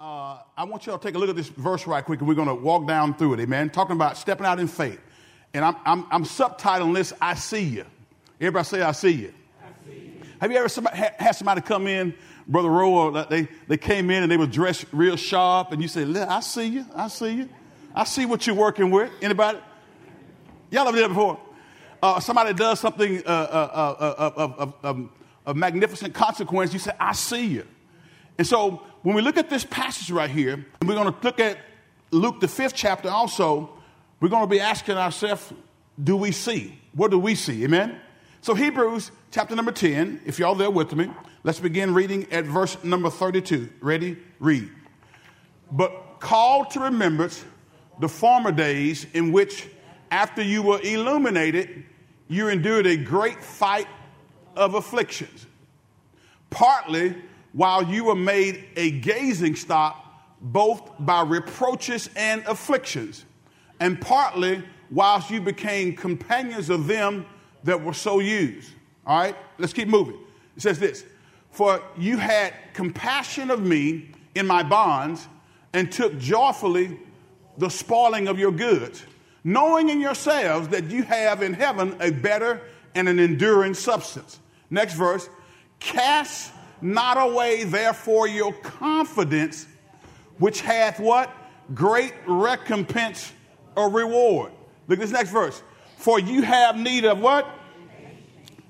Uh, I want you all to take a look at this verse right quick, and we're going to walk down through it, amen. Talking about stepping out in faith. And I'm, I'm, I'm subtitling this, I see you. Everybody say, I see you. Have you ever somebody, had somebody come in, Brother Rowe, they, they came in and they were dressed real sharp, and you say, I see you, I see you. I see what you're working with. Anybody? Y'all ever did that before? Uh, somebody does something uh, uh, of, of, of magnificent consequence, you say, I see you. And so when we look at this passage right here, and we're going to look at Luke, the fifth chapter also, we're going to be asking ourselves, do we see? What do we see? Amen? So, Hebrews chapter number 10, if y'all there with me, let's begin reading at verse number 32. Ready? Read. But call to remembrance the former days in which, after you were illuminated, you endured a great fight of afflictions, partly while you were made a gazing stock both by reproaches and afflictions, and partly whilst you became companions of them that were so used. All right, let's keep moving. It says this For you had compassion of me in my bonds and took joyfully the spoiling of your goods, knowing in yourselves that you have in heaven a better and an enduring substance. Next verse Cast not away, therefore, your confidence, which hath what? Great recompense or reward. Look at this next verse. For you have need of what?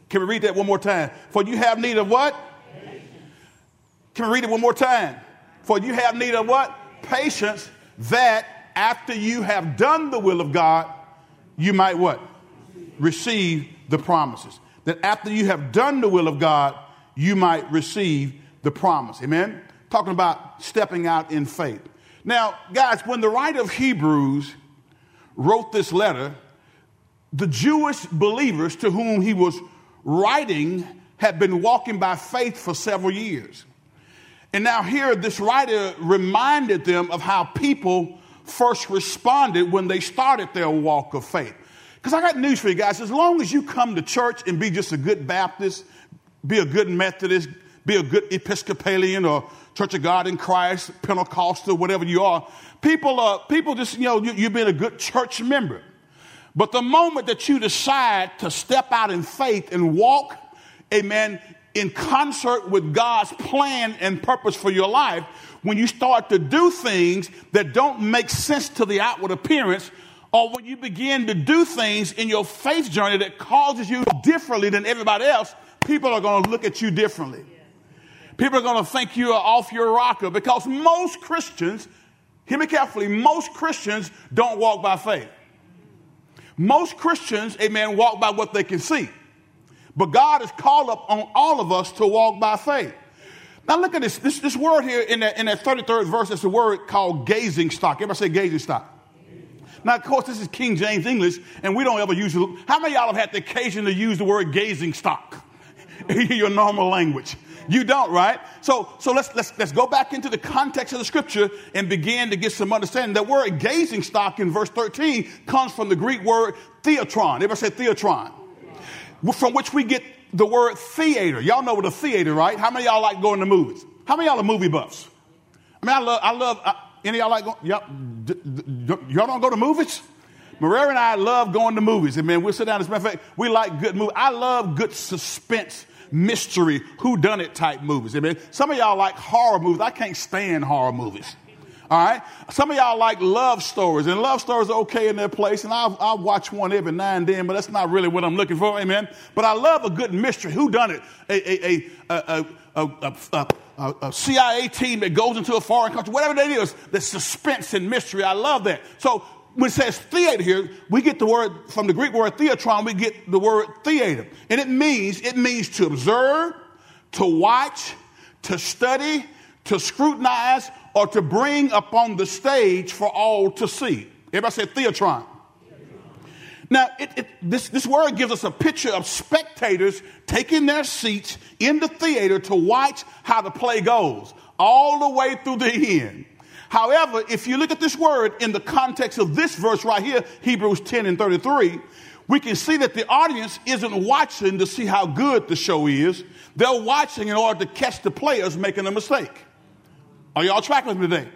Can we read that one more time? For you have need of what? Can we read it one more time? For you have need of what? Patience, that after you have done the will of God, you might what? Receive the promises. That after you have done the will of God, you might receive the promise. Amen? Talking about stepping out in faith. Now, guys, when the writer of Hebrews wrote this letter, the Jewish believers to whom he was writing had been walking by faith for several years. And now, here, this writer reminded them of how people first responded when they started their walk of faith. Because I got news for you guys. As long as you come to church and be just a good Baptist, be a good Methodist, be a good Episcopalian or Church of God in Christ, Pentecostal, whatever you are. People, uh, people just, you know, you, you've been a good church member. But the moment that you decide to step out in faith and walk, amen, in concert with God's plan and purpose for your life, when you start to do things that don't make sense to the outward appearance, or when you begin to do things in your faith journey that causes you differently than everybody else, people are going to look at you differently. People are going to think you are off your rocker because most Christians, hear me carefully, most Christians don't walk by faith. Most Christians, amen, walk by what they can see. But God has called up on all of us to walk by faith. Now look at this. This, this word here in that, in that 33rd verse is a word called gazing stock. Everybody say gazing stock. Now, of course, this is King James English, and we don't ever use it. How many of y'all have had the occasion to use the word gazing stock? your normal language. You don't, right? So, so let's, let's, let's go back into the context of the scripture and begin to get some understanding. That word gazing stock in verse 13 comes from the Greek word theatron. Everybody say theatron. From which we get the word theater. Y'all know what a theater, right? How many y'all like going to movies? How many y'all are movie buffs? I mean, I love, I love, any y'all like going, y'all, d- d- y'all don't go to movies? Maria and I love going to movies. And man, we'll sit down. As a matter of fact, we like good movies. I love good suspense mystery, who done it type movies. I mean, some of y'all like horror movies. I can't stand horror movies. All right. Some of y'all like love stories, and love stories are okay in their place, and I'll, I'll watch one every now and then, but that's not really what I'm looking for. Amen. But I love a good mystery. Who done it? A, a, a, a, a CIA team that goes into a foreign country, whatever that is, the suspense and mystery. I love that. So when it says theater here, we get the word from the Greek word theatron, we get the word theater. And it means, it means to observe, to watch, to study, to scrutinize, or to bring upon the stage for all to see. Everybody say theatron. Now, it, it, this, this word gives us a picture of spectators taking their seats in the theater to watch how the play goes, all the way through the end. However, if you look at this word in the context of this verse right here, Hebrews 10 and 33, we can see that the audience isn't watching to see how good the show is. They're watching in order to catch the players making a mistake. Are y'all tracking me today?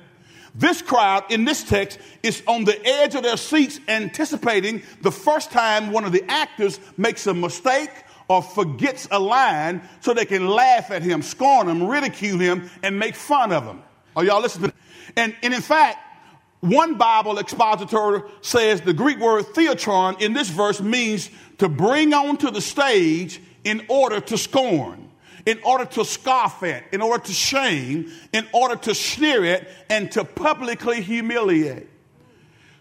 This crowd in this text is on the edge of their seats, anticipating the first time one of the actors makes a mistake or forgets a line so they can laugh at him, scorn him, ridicule him, and make fun of him. Are y'all listening? And, and in fact, one Bible expositor says the Greek word theatron in this verse means to bring onto the stage in order to scorn in order to scoff at, in order to shame, in order to sneer at, and to publicly humiliate.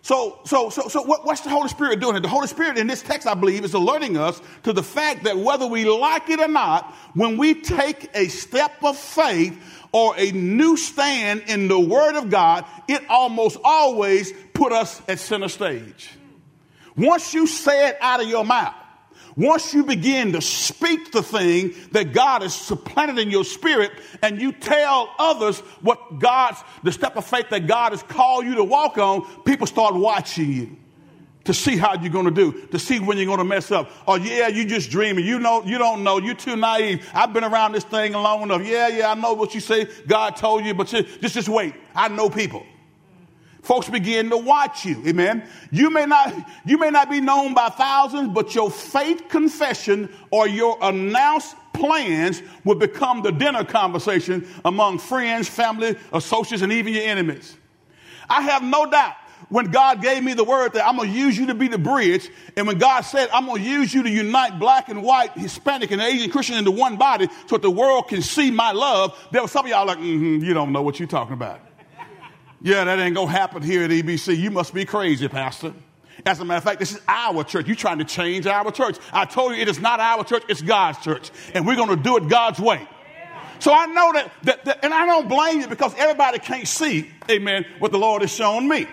So, so, so, so what, what's the Holy Spirit doing? The Holy Spirit in this text, I believe, is alerting us to the fact that whether we like it or not, when we take a step of faith or a new stand in the Word of God, it almost always put us at center stage. Once you say it out of your mouth, once you begin to speak the thing that God has supplanted in your spirit and you tell others what God's, the step of faith that God has called you to walk on, people start watching you to see how you're going to do, to see when you're going to mess up. Oh yeah, you just dreaming. You know, you don't know. You're too naive. I've been around this thing long enough. Yeah, yeah, I know what you say. God told you, but just, just wait. I know people folks begin to watch you. Amen. You may not, you may not be known by thousands, but your faith confession or your announced plans will become the dinner conversation among friends, family, associates, and even your enemies. I have no doubt when God gave me the word that I'm going to use you to be the bridge, and when God said, I'm going to use you to unite black and white, Hispanic and Asian Christian into one body so that the world can see my love, there were some of y'all like, mm-hmm, you don't know what you're talking about. Yeah, that ain't gonna happen here at EBC. You must be crazy, Pastor. As a matter of fact, this is our church. You're trying to change our church. I told you it is not our church, it's God's church. And we're gonna do it God's way. So I know that, that, that, and I don't blame you because everybody can't see, amen, what the Lord has shown me.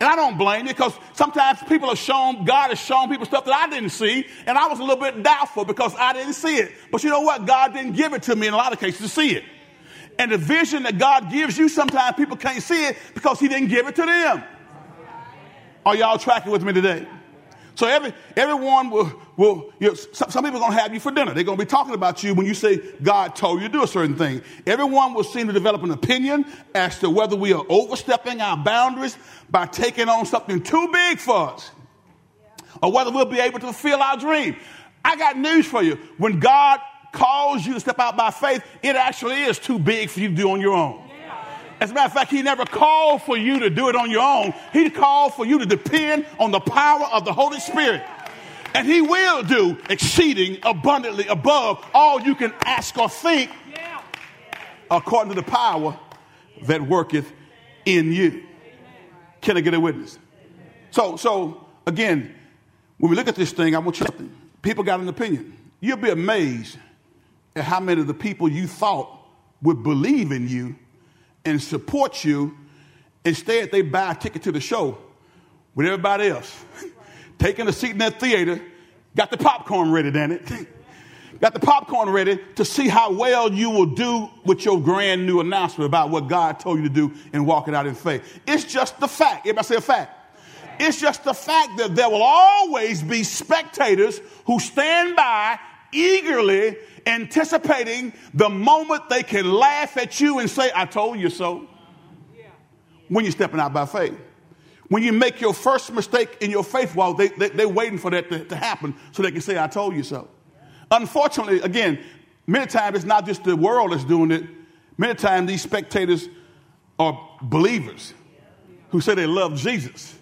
And I don't blame you because sometimes people have shown, God has shown people stuff that I didn't see, and I was a little bit doubtful because I didn't see it. But you know what? God didn't give it to me in a lot of cases to see it. And the vision that God gives you, sometimes people can't see it because He didn't give it to them. Are y'all tracking with me today? So every, everyone will, will you know, some, some, people are going to have you for dinner. They're going to be talking about you when you say God told you to do a certain thing. Everyone will seem to develop an opinion as to whether we are overstepping our boundaries by taking on something too big for us or whether we'll be able to fulfill our dream. I got news for you. When God calls you to step out by faith, it actually is too big for you to do on your own. As a matter of fact, he never called for you to do it on your own. He called for you to depend on the power of the Holy Spirit. And he will do exceeding abundantly above all you can ask or think according to the power that worketh in you. Can I get a witness? So, so again, when we look at this thing, I want you to, people got an opinion. You'll be amazed at how many of the people you thought would believe in you and support you. Instead, they buy a ticket to the show with everybody else, taking a seat in that theater, got the popcorn ready, damn it. got the popcorn ready to see how well you will do with your grand new announcement about what God told you to do and walk it out in faith. It's just the fact. Everybody say a fact. It's just the fact that there will always be spectators who stand by eagerly anticipating the moment they can laugh at you and say, I told you so. When you're stepping out by faith. When you make your first mistake in your faith walk, they, they, they're waiting for that to, to happen so they can say, I told you so. Unfortunately, again, many times it's not just the world that's doing it. Many times these spectators are believers who say they love Jesus.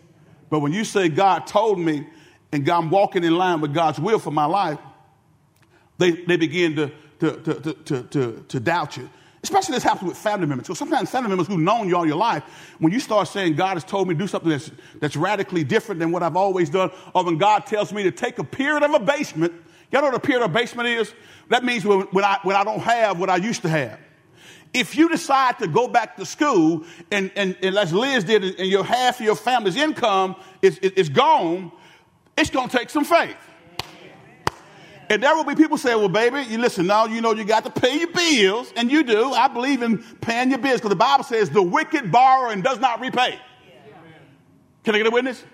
But when you say, God told me, and I'm walking in line with God's will for my life, they, they begin to, to, to, to, to, to doubt you. Especially this happens with family members. So sometimes family members who've known you all your life, when you start saying, God has told me to do something that's, that's radically different than what I've always done, or when God tells me to take a period of abasement, you know what a period of abasement is? That means when, when, I, when I don't have what I used to have. If you decide to go back to school, and, and, and as Liz did, and your half of your family's income is, is, is gone, it's going to take some faith. And there will be people saying, well, baby, you listen, now you know you got to pay your bills, and you do. I believe in paying your bills because the Bible says the wicked borrow and does not repay. Can I get a witness?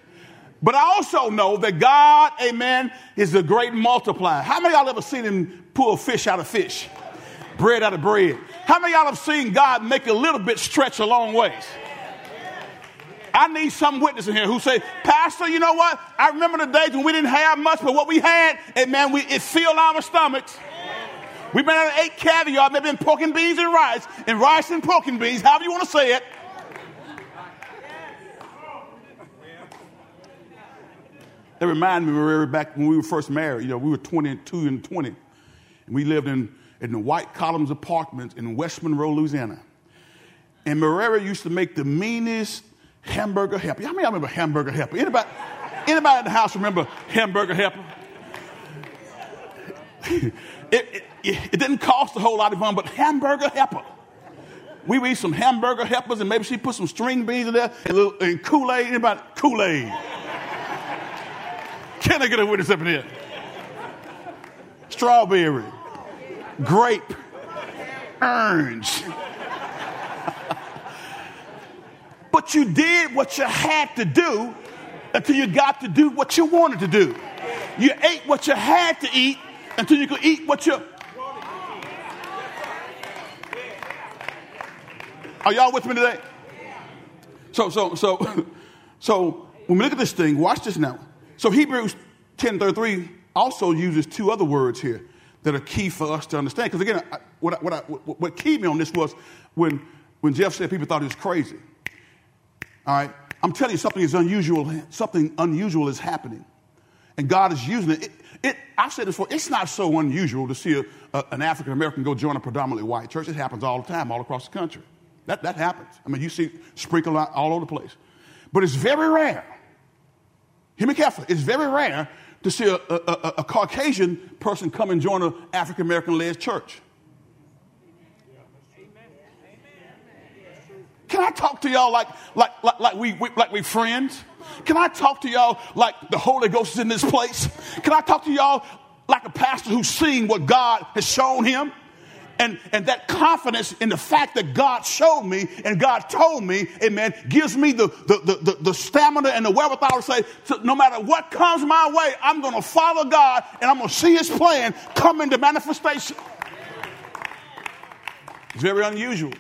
But I also know that God, amen, is a great multiplier. How many y'all ever seen him pull fish out of fish? bread out of bread. How many y'all have seen God make a little bit stretch a long ways? I need some witness in here who say, Pastor, you know what? I remember the days when we didn't have much, but what we had, and man, we, it filled our stomachs. We've been eat caviar, maybe been pork and beans and rice, and rice and pork and beans, however you want to say it. That reminded me, Maria, back when we were first married. You know, we were 22 and 20, and we lived in, in the White Columns apartments in West Monroe, Louisiana. And Maria used to make the meanest hamburger helper. How many y'all remember hamburger helper? Anybody, anybody in the house remember hamburger helper? it, it, it, didn't cost a whole lot of fun, but hamburger helper. We would eat some hamburger helpers, and maybe she put some string beans in there and, little, and Kool-Aid. Anybody? Kool-Aid. Can I get a witness up in here? Strawberry, grape, orange. But you did what you had to do until you got to do what you wanted to do. You ate what you had to eat until you could eat what you. Are y'all with me today? So, so, so, so when we look at this thing, watch this now. So Hebrews 10:33 also uses two other words here that are key for us to understand. Because again, I, what, I, what, I, what keyed me on this was when, when Jeff said people thought he was crazy. All right, I'm telling you something is unusual. Something unusual is happening, and God is using it. it, it I've said this before. It's not so unusual to see a, a, an African American go join a predominantly white church. It happens all the time, all across the country. That that happens. I mean, you see sprinkled all over the place, but it's very rare Hear me carefully. It's very rare to see a, a, a, a Caucasian person come and join an African American led church. Can I talk to y'all like, like, like, like, we, like we friends? Can I talk to y'all like the Holy Ghost is in this place? Can I talk to y'all like a pastor who's seen what God has shown him? and, and that confidence in the fact that God showed me and God told me, amen, gives me the, the, the, the, stamina and the wherewithal to say, so no matter what comes my way, I'm going to follow God and I'm going to see his plan come into manifestation. It's very unusual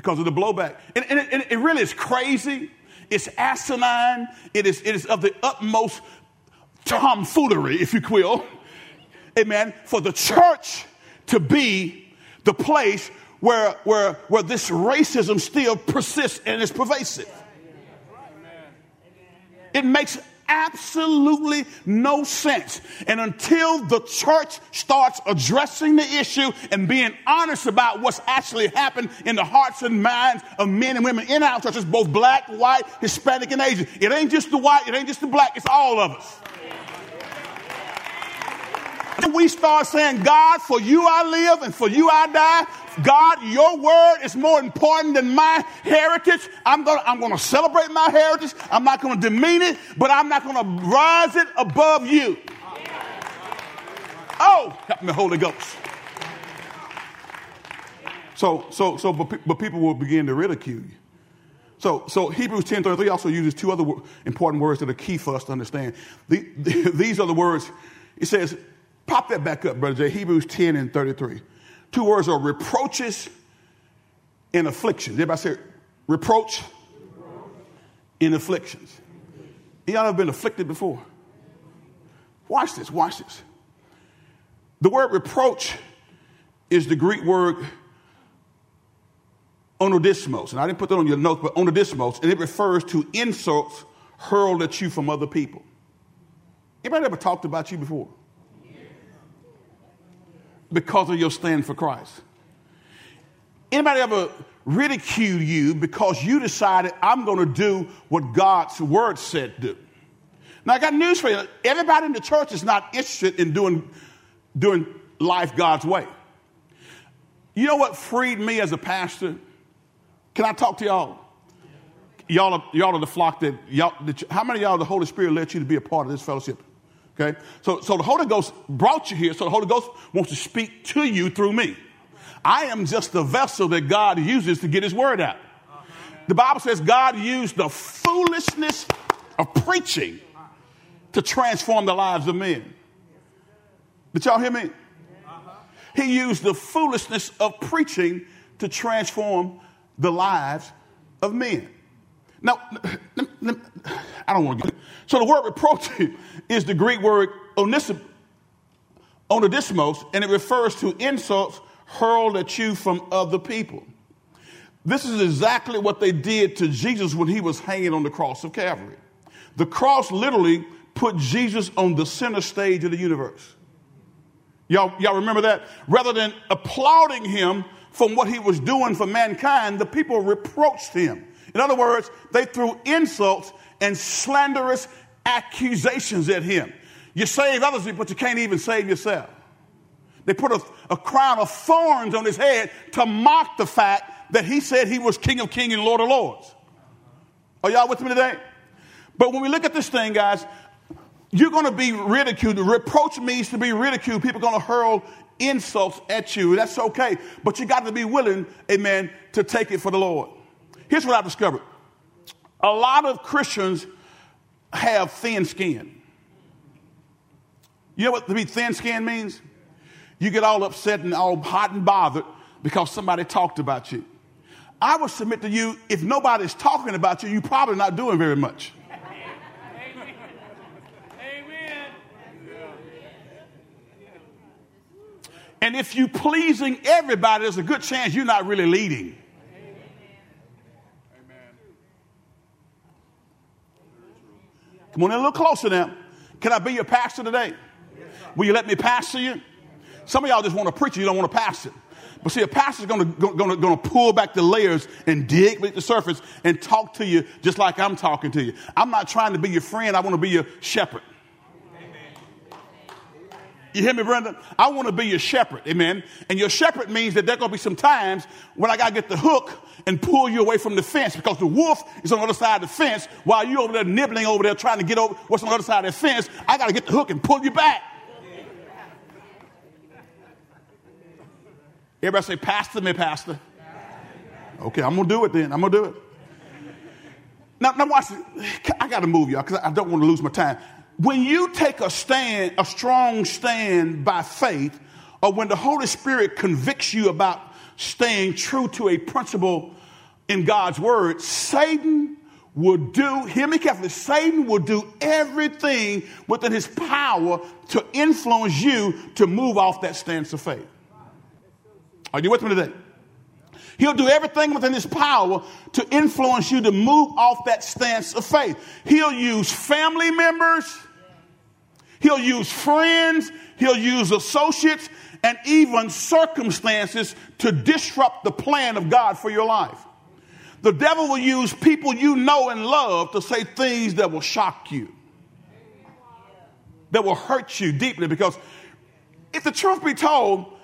because of the blowback. And, and, it, and it really is crazy. It's asinine. It is, it is of the utmost tomfoolery, if you will. Amen. For the church to be the place where, where, where this racism still persists and is pervasive. It makes absolutely no sense. And until the church starts addressing the issue and being honest about what's actually happened in the hearts and minds of men and women in our churches, both black, white, Hispanic, and Asian, it ain't just the white, it ain't just the black, it's all of us we start saying, God, for you I live and for you I die, God, your word is more important than my heritage. I'm going to I'm going to celebrate my heritage. I'm not going to demean it, but I'm not going to rise it above you. Oh, help me, Holy Ghost. So, so, so, but, but people will begin to ridicule you. So, so Hebrews 10 33 also uses two other important words that are key for us to understand. The, the, these are the words, it says, Pop that back up, Brother Jay. Hebrews 10 and 33. Two words are reproaches and afflictions. Everybody say reproach and afflictions. Y'all have been afflicted before? Watch this, watch this. The word reproach is the Greek word oneidismos. And I didn't put that on your notes, but oneidismos, and it refers to insults hurled at you from other people. Anybody ever talked about you before? Because of your stand for Christ? Anybody ever ridicule you because you decided I'm going to do what God's word said do? Now I got news for you. Everybody in the church is not interested in doing, doing life God's way. You know what freed me as a pastor? Can I talk to y'all? Y'all are, y'all are the flock that y'all, that, how many of y'all the Holy Spirit led you to be a part of this fellowship? Okay? So, so the Holy Ghost brought you here, so the Holy Ghost wants to speak to you through me. I am just the vessel that God uses to get his word out. The Bible says God used the foolishness of preaching to transform the lives of men. Did y'all hear me? He used the foolishness of preaching to transform the lives of men. Now, I don't want to get So the word reproach is the Greek word oneidismos, and it refers to insults hurled at you from other people. This is exactly what they did to Jesus when he was hanging on the cross of Calvary. The cross literally put Jesus on the center stage of the universe. Y'all, y'all remember that? Rather than applauding him from what he was doing for mankind, the people reproached him. In other words, they threw insults and slanderous accusations at him. You save others, but you can't even save yourself. They put a, a crown of thorns on his head to mock the fact that he said he was King of Kings and Lord of Lords. Are y'all with me today? But when we look at this thing, guys, you're going to be ridiculed. Reproach means to be ridiculed. People are going to hurl insults at you. That's okay. But you got to be willing, amen, to take it for the Lord. Here's what I've discovered a lot of Christians have thin skin. You know what to be thin skin means? You get all upset and all hot and bothered because somebody talked about you. I would submit to you, if nobody's talking about you, you're probably not doing very much. And if you're pleasing everybody, there's a good chance you're not really leading. Come on in a little closer now. Can I be your pastor today? Will you let me pastor you? Some of y'all just want to preach, you don't want to pastor. But see, a pastor's to, going to pull back the layers and dig beneath the surface and talk to you just like I'm talking to you. I'm not trying to be your friend, I want to be your shepherd. You hear me, Brenda? I want to be your shepherd, amen. And your shepherd means that there going to be some times when I got to get the hook and pull you away from the fence because the wolf is on the other side of the fence while you over there nibbling over there trying to get over what's on the other side of the fence. I got to get the hook and pull you back. Everybody say, Pastor me, Pastor. Okay, I'm going to do it then. I'm going to do it. Now, now watch it. I got to move y'all because I don't want to lose my time when you take a stand, a strong stand by faith, or when the Holy Spirit convicts you about staying true to a principle in God's word, Satan will do, hear me carefully, Satan will do everything within his power to influence you to move off that stance of faith. Are you with me today? He'll do everything within his power to influence you to move off that stance of faith. He'll use family members He'll use friends, he'll use associates, and even circumstances to disrupt the plan of God for your life. The devil will use people you know and love to say things that will shock you, that will hurt you deeply. Because if the truth be told,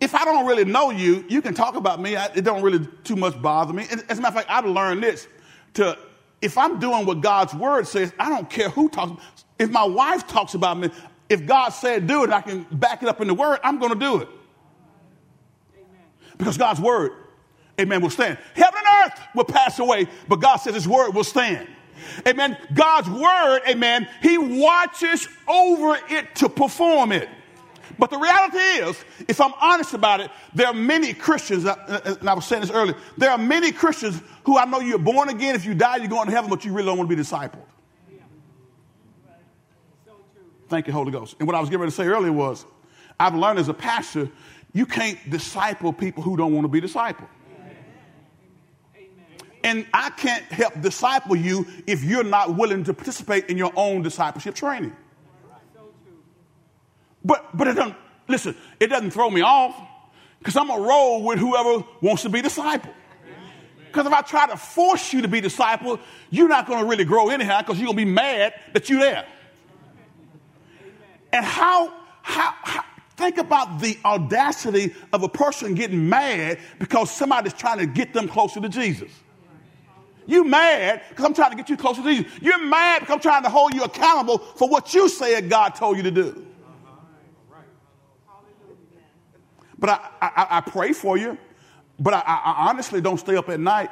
if I don't really know you, you can talk about me. it don't really too much bother me. As a matter of fact, I've learned this: to if I'm doing what God's word says, I don't care who talks. If my wife talks about me, if God said do it, I can back it up in the word, I'm going to do it. Amen. Because God's word, amen, will stand. Heaven and earth will pass away, but God says his word will stand. Amen. God's word, amen, he watches over it to perform it. But the reality is, if I'm honest about it, there are many Christians, uh, uh, and I was saying this earlier, there are many Christians who I know you're born again. If you die, you're going to heaven, but you really don't want to be discipled. Thank you, Holy Ghost. And what I was getting ready to say earlier was, I've learned as a pastor, you can't disciple people who don't want to be discipled. And I can't help disciple you if you're not willing to participate in your own discipleship training. But but it doesn't listen, it doesn't throw me off because I'm gonna roll with whoever wants to be disciple. Because if I try to force you to be disciple, you're not gonna really grow anyhow because you're gonna be mad that you're there. And how, how, how, think about the audacity of a person getting mad because somebody's trying to get them closer to Jesus. You mad because I'm trying to get you closer to Jesus. You're mad because I'm trying to hold you accountable for what you said God told you to do. But I, I, I pray for you, but I, I honestly don't stay up at night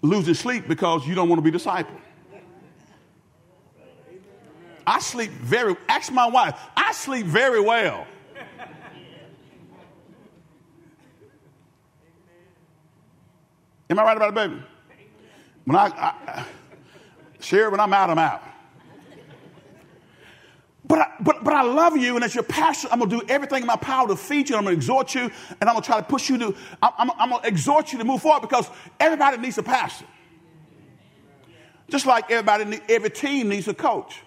losing sleep because you don't want to be discipled. I sleep very, ask my wife, I sleep very well. Am I right about it, baby? When I, I share when I'm out, I'm out. But I, but, but I love you, and as your pastor, I'm going to do everything in my power to feed you, and I'm going to exhort you, and I'm going to try to push you to, I'm, I'm going to exhort you to move forward because everybody needs a pastor. Just like everybody, every team needs a coach.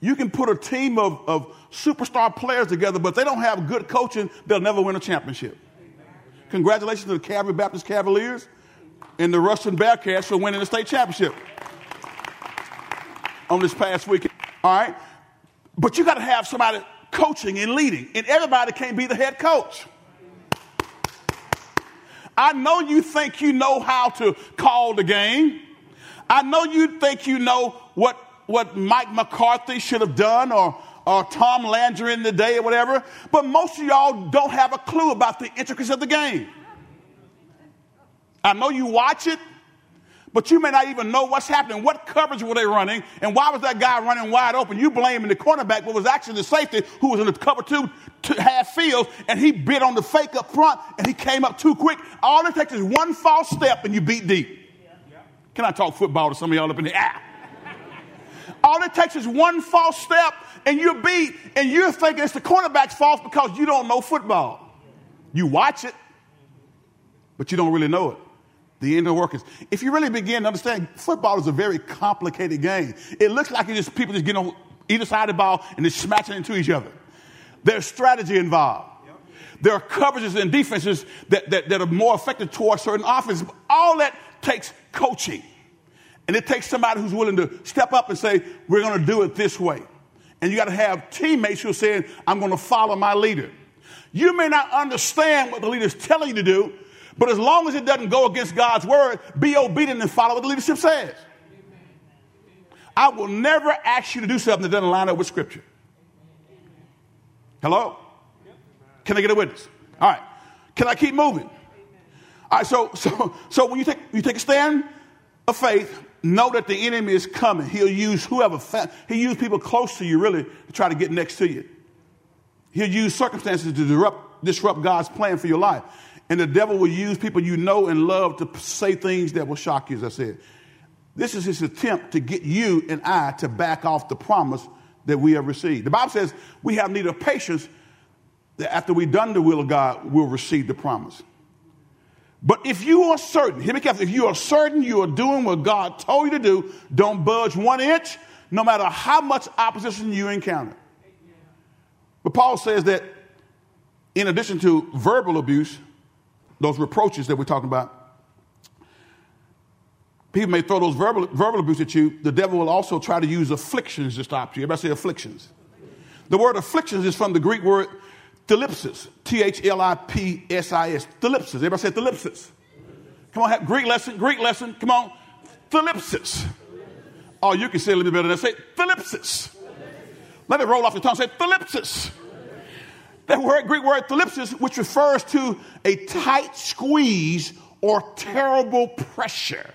You can put a team of, of superstar players together, but they don't have good coaching, they'll never win a championship. Congratulations to the Calvary Baptist Cavaliers and the Ruston Bearcats for winning the state championship on this past weekend. All right? But you got to have somebody coaching and leading, and everybody can't be the head coach. I know you think you know how to call the game. I know you think you know what, what Mike McCarthy should have done or, or Tom Landry in the day or whatever, but most of y'all don't have a clue about the intricacies of the game. I know you watch it, but you may not even know what's happening. What coverage were they running? And why was that guy running wide open? You blaming the cornerback, but was actually the safety who was in the cover two, half field, and he bit on the fake up front, and he came up too quick. All it takes is one false step, and you beat deep. Can I talk football to some of y'all up in the ah? All it takes is one false step and you're beat, and you're thinking it's the cornerback's fault because you don't know football. You watch it, but you don't really know it. The inner workings. If you really begin to understand, football is a very complicated game. It looks like it's just people just get on either side of the ball and just smashing into each other. There's strategy involved. There are coverages and defenses that, that, that are more effective towards certain offenses. All that takes coaching. And it takes somebody who's willing to step up and say, we're going to do it this way. And you got to have teammates who are saying, I'm going to follow my leader. You may not understand what the leader is telling you to do, but as long as it doesn't go against God's word, be obedient and follow what the leadership says. I will never ask you to do something that doesn't line up with Scripture. Hello? Can I get a witness? All right. Can I keep moving? All right, so, so, so when you take, you take a stand of faith, know that the enemy is coming. He'll use whoever, he'll use people close to you really to try to get next to you. He'll use circumstances to disrupt, disrupt God's plan for your life. And the devil will use people you know and love to say things that will shock you, as I said. This is his attempt to get you and I to back off the promise that we have received. The Bible says we have need of patience that after we've done the will of God, we'll receive the promise. But if you are certain, hear me carefully, if you are certain you are doing what God told you to do, don't budge one inch, no matter how much opposition you encounter. But Paul says that in addition to verbal abuse, those reproaches that we're talking about, people may throw those verbal, verbal abuse at you. The devil will also try to use afflictions to stop you. Everybody say afflictions. The word afflictions is from the Greek word Thlipsis, T H L I P S I S. Thlipsis. Everybody say thlipsis. Come on, have Greek lesson, Greek lesson. Come on. Thlipsis. Oh, you can say it a little bit better than that. Say thlipsis. Let it roll off your tongue. Say thlipsis. That word, Greek word thlipsis, which refers to a tight squeeze or terrible pressure.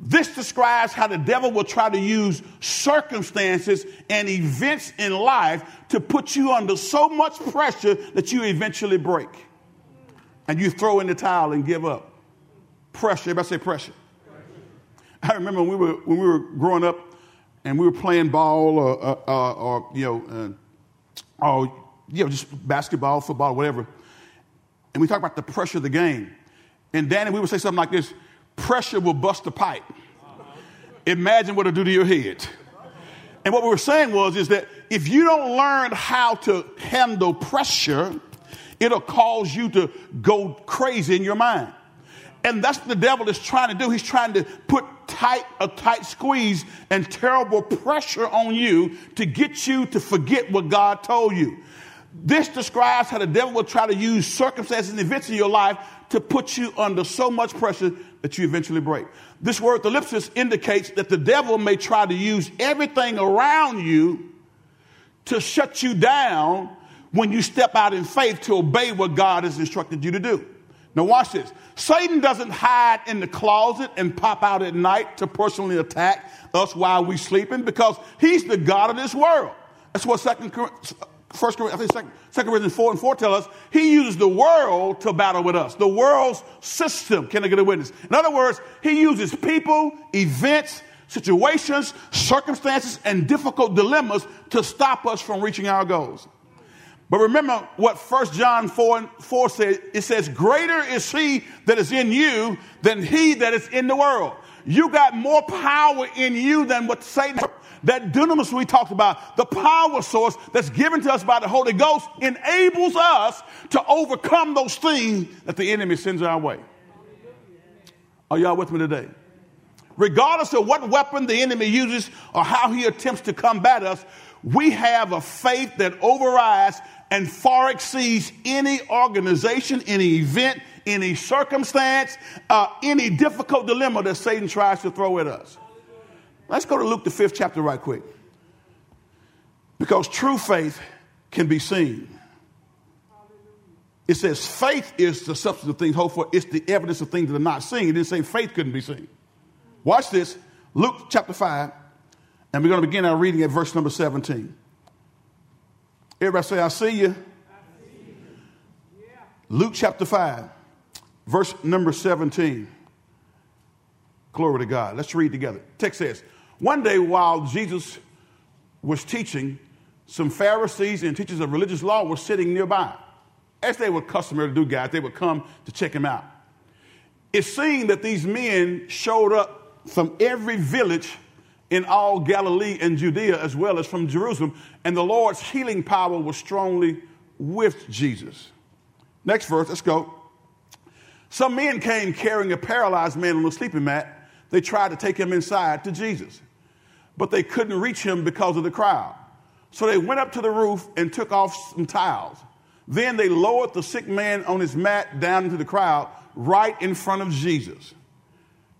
This describes how the devil will try to use circumstances and events in life to put you under so much pressure that you eventually break. And you throw in the towel and give up. Pressure. Everybody say pressure. I remember when we were, when we were growing up and we were playing ball or, uh, uh, or you know, uh, or, you know, just basketball, football, whatever. And we talk about the pressure of the game. And Danny, we would say something like this pressure will bust the pipe. Imagine what it'll do to your head. And what we were saying was is that if you don't learn how to handle pressure, it'll cause you to go crazy in your mind. And that's what the devil is trying to do. He's trying to put tight a tight squeeze and terrible pressure on you to get you to forget what God told you. This describes how the devil will try to use circumstances and events in your life to put you under so much pressure that you eventually break. This word thlipsis indicates that the devil may try to use everything around you to shut you down when you step out in faith to obey what God has instructed you to do. Now, watch this. Satan doesn't hide in the closet and pop out at night to personally attack us while we're sleeping because he's the God of this world. That's what Second First, I think Second, Second Corinthians 4 and 4 tell us he uses the world to battle with us. The world's system. Can I get a witness? In other words, he uses people, events, situations, circumstances, and difficult dilemmas to stop us from reaching our goals. But remember what 1 John 4 and 4 says. It says, Greater is he that is in you than he that is in the world. You got more power in you than what Satan that dunamis we talked about, the power source that's given to us by the Holy Ghost, enables us to overcome those things that the enemy sends our way. Are y'all with me today? Regardless of what weapon the enemy uses or how he attempts to combat us, we have a faith that overrides and far exceeds any organization, any event, any circumstance, uh, any difficult dilemma that Satan tries to throw at us. Let's go to Luke, the fifth chapter, right quick. Because true faith can be seen. It says faith is the substance of things hoped for, it's the evidence of things that are not seen. It didn't say faith couldn't be seen. Watch this Luke chapter 5, and we're going to begin our reading at verse number 17. Everybody say, I see you. Luke chapter 5, verse number 17. Glory to God. Let's read together. Text says, one day, while Jesus was teaching, some Pharisees and teachers of religious law were sitting nearby. As they were customary to do, guys, they would come to check him out. It seemed that these men showed up from every village in all Galilee and Judea, as well as from Jerusalem, and the Lord's healing power was strongly with Jesus. Next verse, let's go. Some men came carrying a paralyzed man on a sleeping mat. They tried to take him inside to Jesus but they couldn't reach him because of the crowd. So they went up to the roof and took off some tiles. Then they lowered the sick man on his mat down into the crowd right in front of Jesus.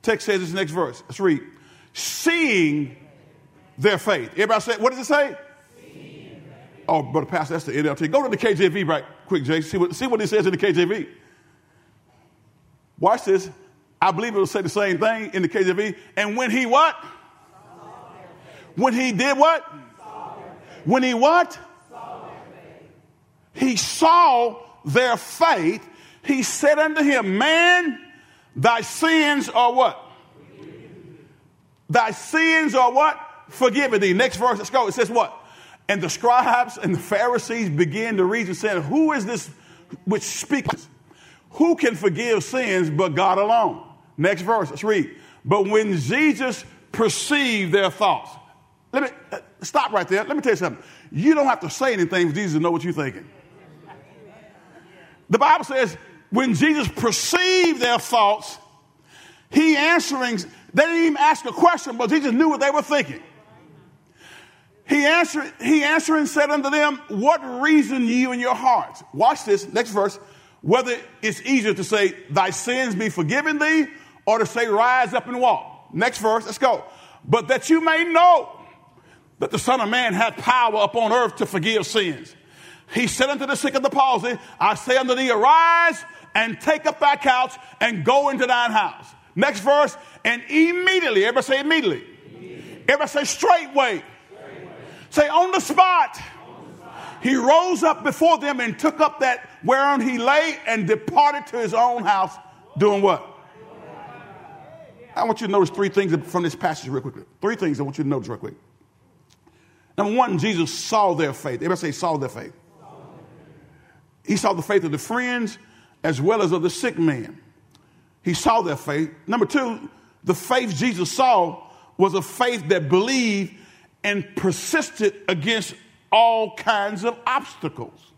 Text says this next verse. Let's read. Seeing their faith. Everybody say, what does it say? Oh, brother pastor, that's the NLT. Go to the KJV right quick, Jay. See what, see what it says in the KJV. Watch this. I believe it will say the same thing in the KJV. And when he what? When he did what? When he what? He saw their faith. He said unto him, Man, thy sins are what? Thy sins are what? Forgiven thee. Next verse, let's go. It says what? And the scribes and the Pharisees began to reason, saying, Who is this which speaks? Who can forgive sins but God alone? Next verse, let's read. But when Jesus perceived their thoughts, let me uh, stop right there. Let me tell you something. You don't have to say anything for Jesus to know what you're thinking. The Bible says when Jesus perceived their thoughts, he answering, they didn't even ask a question, but Jesus knew what they were thinking. He answered, he answered and said unto them, What reason you in your hearts? Watch this, next verse. Whether it's easier to say, Thy sins be forgiven thee, or to say, Rise up and walk. Next verse, let's go. But that you may know that the Son of Man had power upon earth to forgive sins. He said unto the sick of the palsy, I say unto thee, arise and take up thy couch and go into thine house. Next verse, and immediately, everybody say immediately. immediately. Everybody say straightway. straightway. Say on the, spot. on the spot. He rose up before them and took up that whereon he lay and departed to his own house, doing what? I want you to notice three things from this passage real quickly. Three things I want you to notice real quick. Number one, Jesus saw their faith. Everybody say, saw their faith. He saw the faith of the friends as well as of the sick man. He saw their faith. Number two, the faith Jesus saw was a faith that believed and persisted against all kinds of obstacles.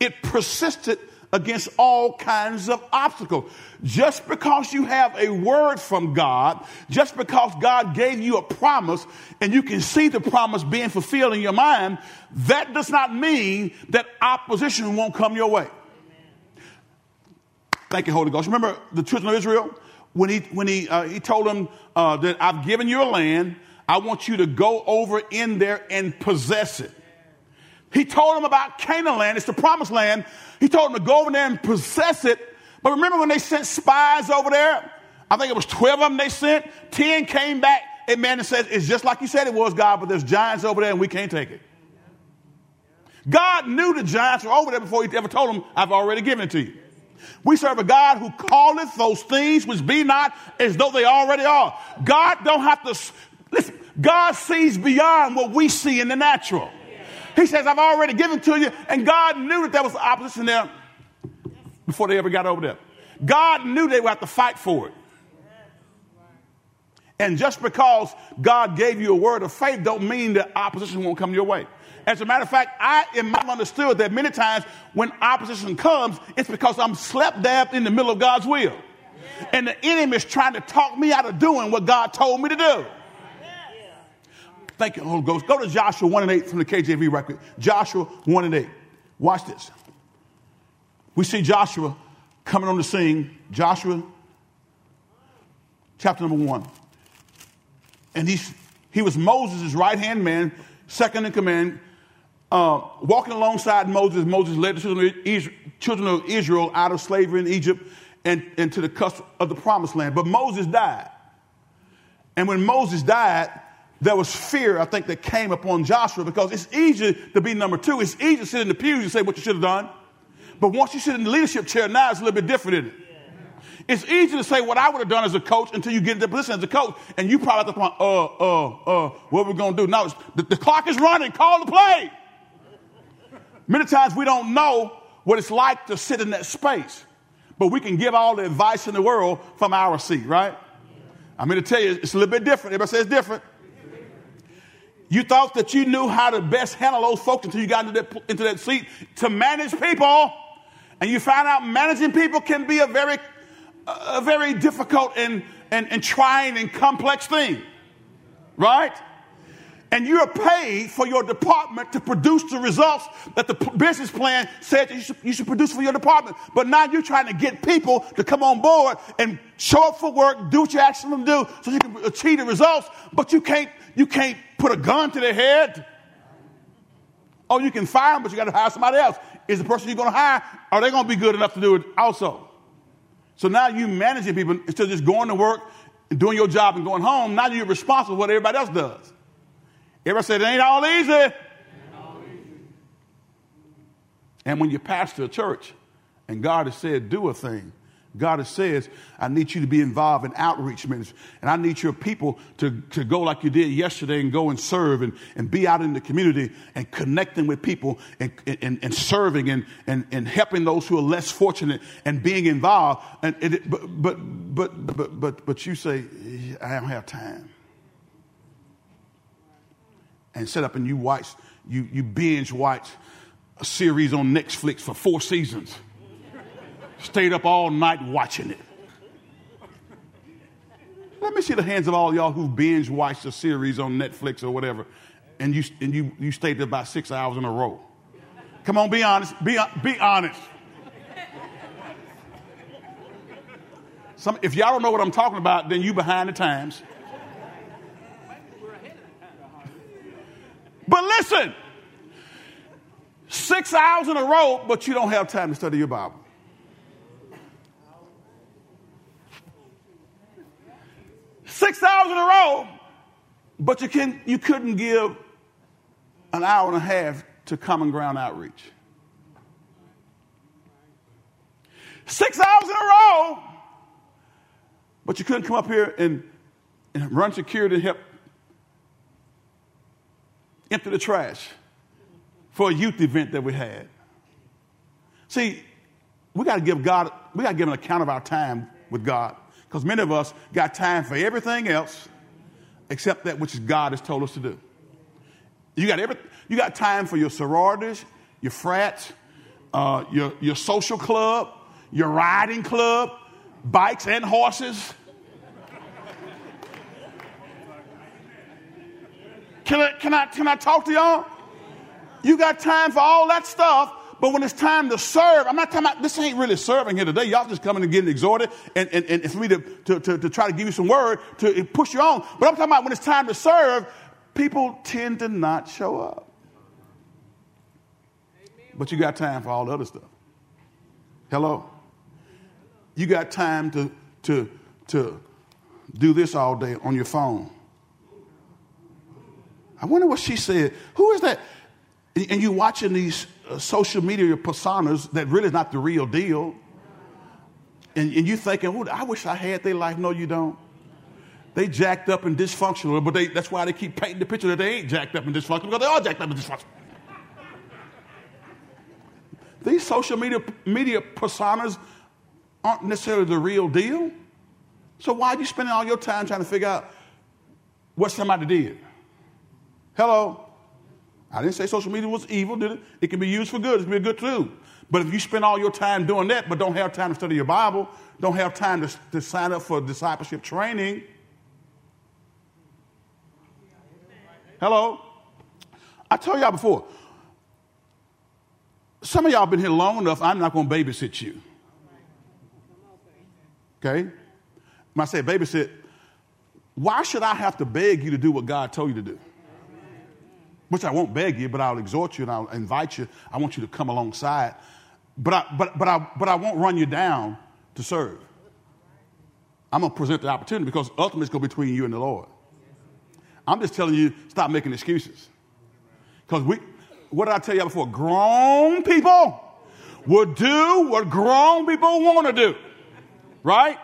It persisted against all kinds of obstacles. Just because you have a word from God, just because God gave you a promise and you can see the promise being fulfilled in your mind, that does not mean that opposition won't come your way. Thank you, Holy Ghost. Remember the children of Israel? When he, when he, uh, he told them uh, that I've given you a land, I want you to go over in there and possess it. He told them about Canaan land, it's the promised land. He told them to go over there and possess it. But remember when they sent spies over there? I think it was 12 of them they sent. 10 came back, amen, and said, It's just like you said it was, God, but there's giants over there and we can't take it. God knew the giants were over there before he ever told them, I've already given it to you. We serve a God who calleth those things which be not as though they already are. God don't have to, listen, God sees beyond what we see in the natural. He says, I've already given to you, and God knew that there was opposition there before they ever got over there. God knew they would have to fight for it. And just because God gave you a word of faith don't mean that opposition won't come your way. As a matter of fact, I am understood that many times when opposition comes, it's because I'm slept dabbed in the middle of God's will. And the enemy is trying to talk me out of doing what God told me to do. Thank you, Holy Ghost. Go to Joshua 1 and 8 from the KJV record. Joshua 1 and 8. Watch this. We see Joshua coming on the scene. Joshua, chapter number 1. And he's, he was Moses' right hand man, second in command, uh, walking alongside Moses. Moses led the children of, Israel, out of slavery in Egypt and, and to the cusp of the promised land. But Moses died. And when Moses died, there was fear, I think, that came upon Joshua because it's easy to be number two. It's easy to sit in the pews and say what you should have done. But once you sit in the leadership chair, now it's a little bit different, isn't it? It's easy to say what I would have done as a coach until you get into the position as a coach, and you probably have to think, uh, uh, uh, what we're we going to do? Now, the, the clock is running, call the play. Many times we don't know what it's like to sit in that space, but we can give all the advice in the world from our seat, right? I'm going to tell you, it's a little bit different. Everybody says different. You thought that you knew how to best handle those folks until you got into that, into that seat to manage people. And you found out managing people can be a very, a very difficult and, and, and trying and complex thing. Right? And you're paid for your department to produce the results that the business plan said that you should, you should produce for your department. But now you're trying to get people to come on board and show up for work, do what you ask them to do so you can achieve the results, but you can't you can't put a gun to their head. Oh, you can fire them, but you got to hire somebody else. Is the person you're going to hire, are they going to be good enough to do it also? So now you're managing people instead of just going to work and doing your job and going home. Now you're responsible for what everybody else does. Everybody said it ain't all easy. Ain't all easy. And when you pastor a church and God has said do a thing, God says, I need you to be involved in outreach ministry. And I need your people to, to go like you did yesterday and go and serve and, and be out in the community and connecting with people and, and, and serving and, and, and helping those who are less fortunate and being involved. And, it, but, but, but, but, but, but you say, I don't have time. And set up and you watch, you, you binge watch a series on Netflix for four seasons Stayed up all night watching it. Let me see the hands of all y'all who binge watched a series on Netflix or whatever, and you, and you, you stayed there about six hours in a row. Come on, be honest. Be, be honest. Some, if y'all don't know what I'm talking about, then you behind the times. But listen, six hours in a row, but you don't have time to study your Bible. Six hours in a row, but you, can, you couldn't give an hour and a half to common ground outreach. Six hours in a row, but you couldn't come up here and, and run security and help empty the trash for a youth event that we had. See, we got to give God, we got to give an account of our time with God. Because many of us got time for everything else except that which God has told us to do. You got, every, you got time for your sororities, your frats, uh, your, your social club, your riding club, bikes and horses. Can I, can I, can I talk to y'all? You got time for all that stuff but when it's time to serve, I'm not talking about this ain't really serving here today. Y'all just coming and getting exhorted and, and, and for me to, to, to, to try to give you some word to push you on. But I'm talking about when it's time to serve, people tend to not show up. But you got time for all the other stuff. Hello? You got time to, to, to do this all day on your phone. I wonder what she said. Who is that? And, you're watching these social media personas that really is not the real deal. And, and you're thinking, oh, I wish I had their life. No, you don't. They jacked up and dysfunctional, but they, that's why they keep painting the picture that they ain't jacked up and dysfunctional because they are jacked up and dysfunctional. These social media, media personas aren't necessarily the real deal. So why are you spending all your time trying to figure out what somebody did? Hello? I didn't say social media was evil, did it? It can be used for good. It can be good tool. But if you spend all your time doing that, but don't have time to study your Bible, don't have time to, to sign up for discipleship training, hello? I told y'all before, some of y'all been here long enough, I'm not going to babysit you. Okay? When I say babysit, why should I have to beg you to do what God told you to do? Which I won't beg you, but I'll exhort you and I'll invite you. I want you to come alongside. But I, but, but I, but I won't run you down to serve. I'm going to present the opportunity because ultimately it's going to be between you and the Lord. I'm just telling you, stop making excuses. Because we, what did I tell you before? Grown people will do what grown people want to do. Right?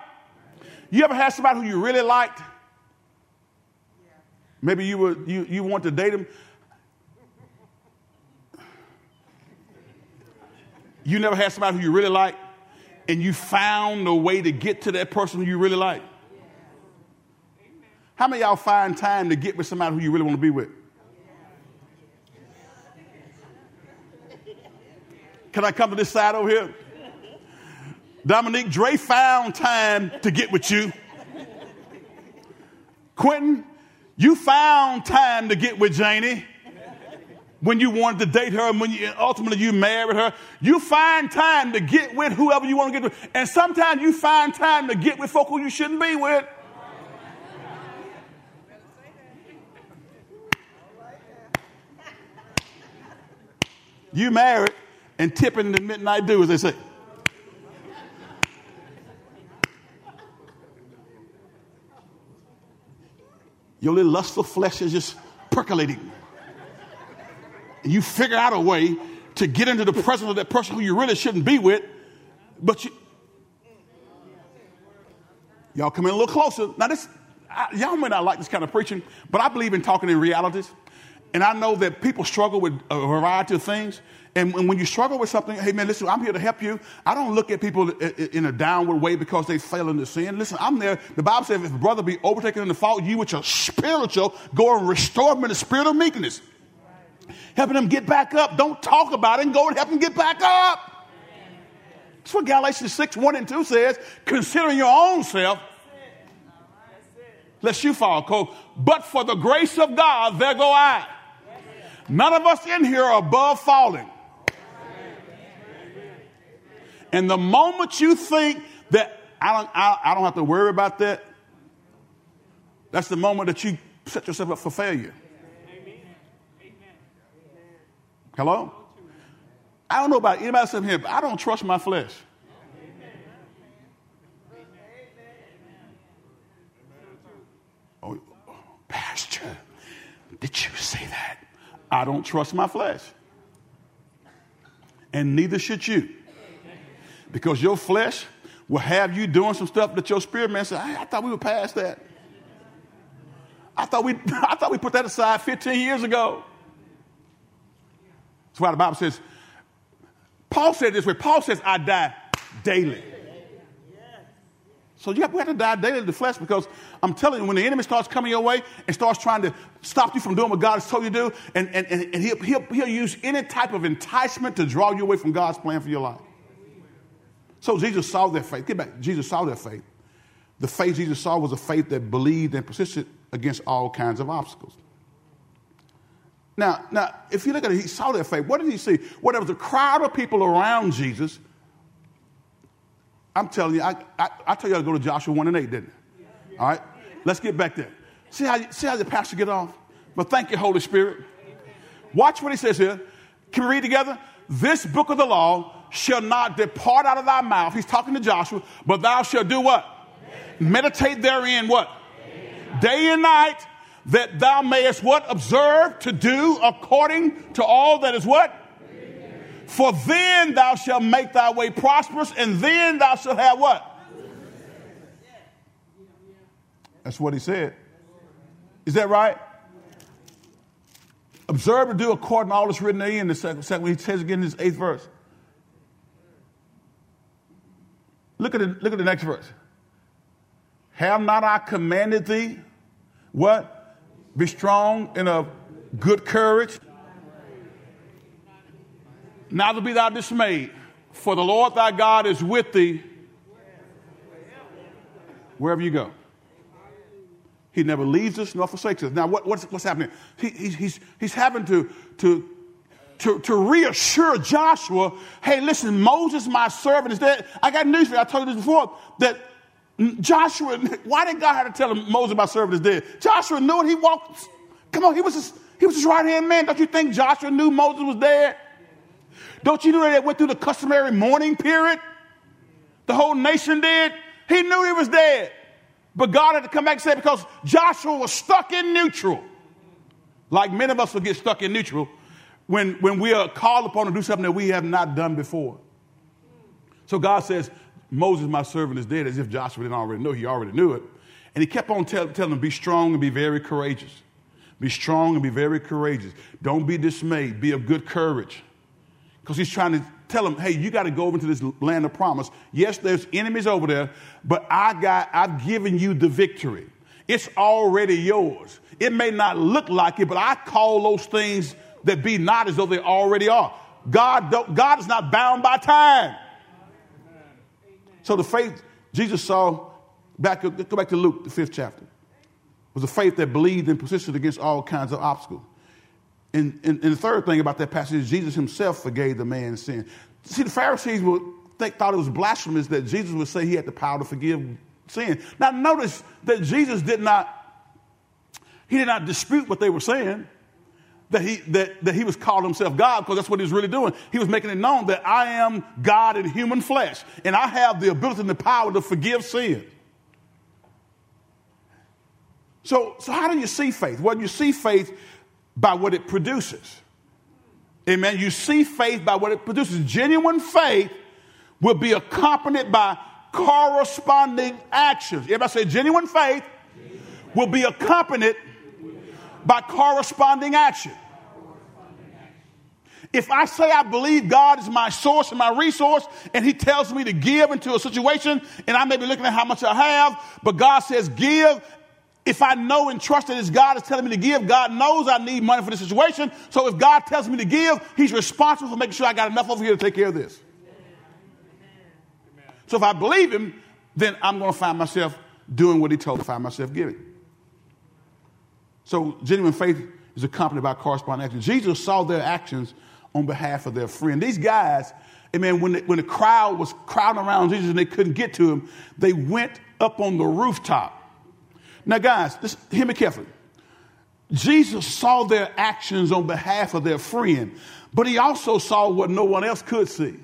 You ever had somebody who you really liked? Maybe you were you, you want to date him. You never had somebody who you really like, and you found a way to get to that person who you really like. How many y'all find time to get with somebody who you really want to be with? Can I come to this side over here? Dominique Dre found time to get with you. Quentin, you found time to get with Janie when you wanted to date her and when you, ultimately you married her. You find time to get with whoever you want to get with. And sometimes you find time to get with folk who you shouldn't be with. You married and tipping the midnight dew, as they say. Your little lustful flesh is just percolating. And you figure out a way to get into the presence of that person who you really shouldn't be with, but you. Y'all come in a little closer. Now, this, I, y'all may not like this kind of preaching, but I believe in talking in realities. And I know that people struggle with a variety of things. And when you struggle with something, hey man, listen, I'm here to help you. I don't look at people in a downward way because they fail into sin. Listen, I'm there. The Bible says if a brother be overtaken in the fault, you which are spiritual, go and restore him in the spirit of meekness. Helping them get back up. Don't talk about it and go and help them get back up. That's what Galatians 6, 1 and 2 says. Considering your own self, lest you fall. Cold. But for the grace of God, there go I. None of us in here are above falling. And the moment you think that I don't, I, I don't have to worry about that, that's the moment that you set yourself up for failure. Hello? I don't know about anybody else sitting here, but I don't trust my flesh. Oh, Pastor, did you say that? I don't trust my flesh. And neither should you. Because your flesh will have you doing some stuff that your spirit man said, I, I thought we were past that. I thought, we, I thought we put that aside 15 years ago. That's why the Bible says, Paul said this way Paul says, I die daily. So you have, we have to die daily to the flesh because I'm telling you, when the enemy starts coming your way and starts trying to stop you from doing what God has told you to do, and, and, and he'll, he'll, he'll use any type of enticement to draw you away from God's plan for your life. So Jesus saw their faith. Get back. Jesus saw their faith. The faith Jesus saw was a faith that believed and persisted against all kinds of obstacles. Now, now, if you look at it, he saw their faith. What did he see? Well, there was a crowd of people around Jesus. I'm telling you, I, I, I tell you to go to Joshua 1 and 8, didn't it? All right? Let's get back there. See how, see how the pastor get off? But thank you, Holy Spirit. Watch what he says here. Can we read together? This book of the law shall not depart out of thy mouth. He's talking to Joshua, but thou shalt do what? Meditate therein what? Day and night, that thou mayest what? Observe to do according to all that is what? For then thou shalt make thy way prosperous, and then thou shalt have what? That's what he said. Is that right? Observe to do according to all that's written in the second, second he says again in his eighth verse. Look at the, look at the next verse. Have not I commanded thee? What? Be strong and of good courage. Neither be thou dismayed, for the Lord thy God is with thee wherever you go. He never leaves us nor forsakes us. Now, what, what's, what's happening? He, he's, he's having to, to, to, to reassure Joshua hey, listen, Moses, my servant, is dead. I got news for you. I told you this before that Joshua, why did God have to tell him Moses, my servant, is dead? Joshua knew it. He walked, come on, he was his, he was his right hand man. Don't you think Joshua knew Moses was dead? Don't you know that went through the customary mourning period? The whole nation did. He knew he was dead. But God had to come back and say because Joshua was stuck in neutral. Like many of us will get stuck in neutral when, when we are called upon to do something that we have not done before. So God says, Moses, my servant, is dead, as if Joshua didn't already know. He already knew it. And he kept on tell, telling them, be strong and be very courageous. Be strong and be very courageous. Don't be dismayed. Be of good courage. Because he's trying to tell them, hey, you got to go over to this land of promise. Yes, there's enemies over there, but I got, I've given you the victory. It's already yours. It may not look like it, but I call those things that be not as though they already are. God, God is not bound by time. So the faith Jesus saw, back, go back to Luke, the fifth chapter, was a faith that believed and persisted against all kinds of obstacles. And, and, and, the third thing about that passage is Jesus himself forgave the man's sin. See, the Pharisees thought it was blasphemous that Jesus would say he had the power to forgive sin. Now, notice that Jesus did not, he did not dispute what they were saying, that he, that, that he was calling himself God, because that's what he was really doing. He was making it known that I am God in human flesh, and I have the ability and the power to forgive sin. So, so how do you see faith? Well, you see faith by what it produces. Amen. You see faith by what it produces. Genuine faith will be accompanied by corresponding actions. Everybody say genuine faith will be accompanied by corresponding action. If I say I believe God is my source and my resource, and He tells me to give into a situation, and I may be looking at how much I have, but God says give, if I know and trust that it's God is telling me to give, God knows I need money for this situation. So if God tells me to give, He's responsible for making sure I got enough over here to take care of this. So if I believe Him, then I'm going to find myself doing what He told me to find myself giving. So genuine faith is accompanied by corresponding action. Jesus saw their actions on behalf of their friend. These guys, amen, when when the crowd was crowding around Jesus and they couldn't get to him, they went up on the rooftop now, guys, hear me carefully. Jesus saw their actions on behalf of their friend, but he also saw what no one else could see.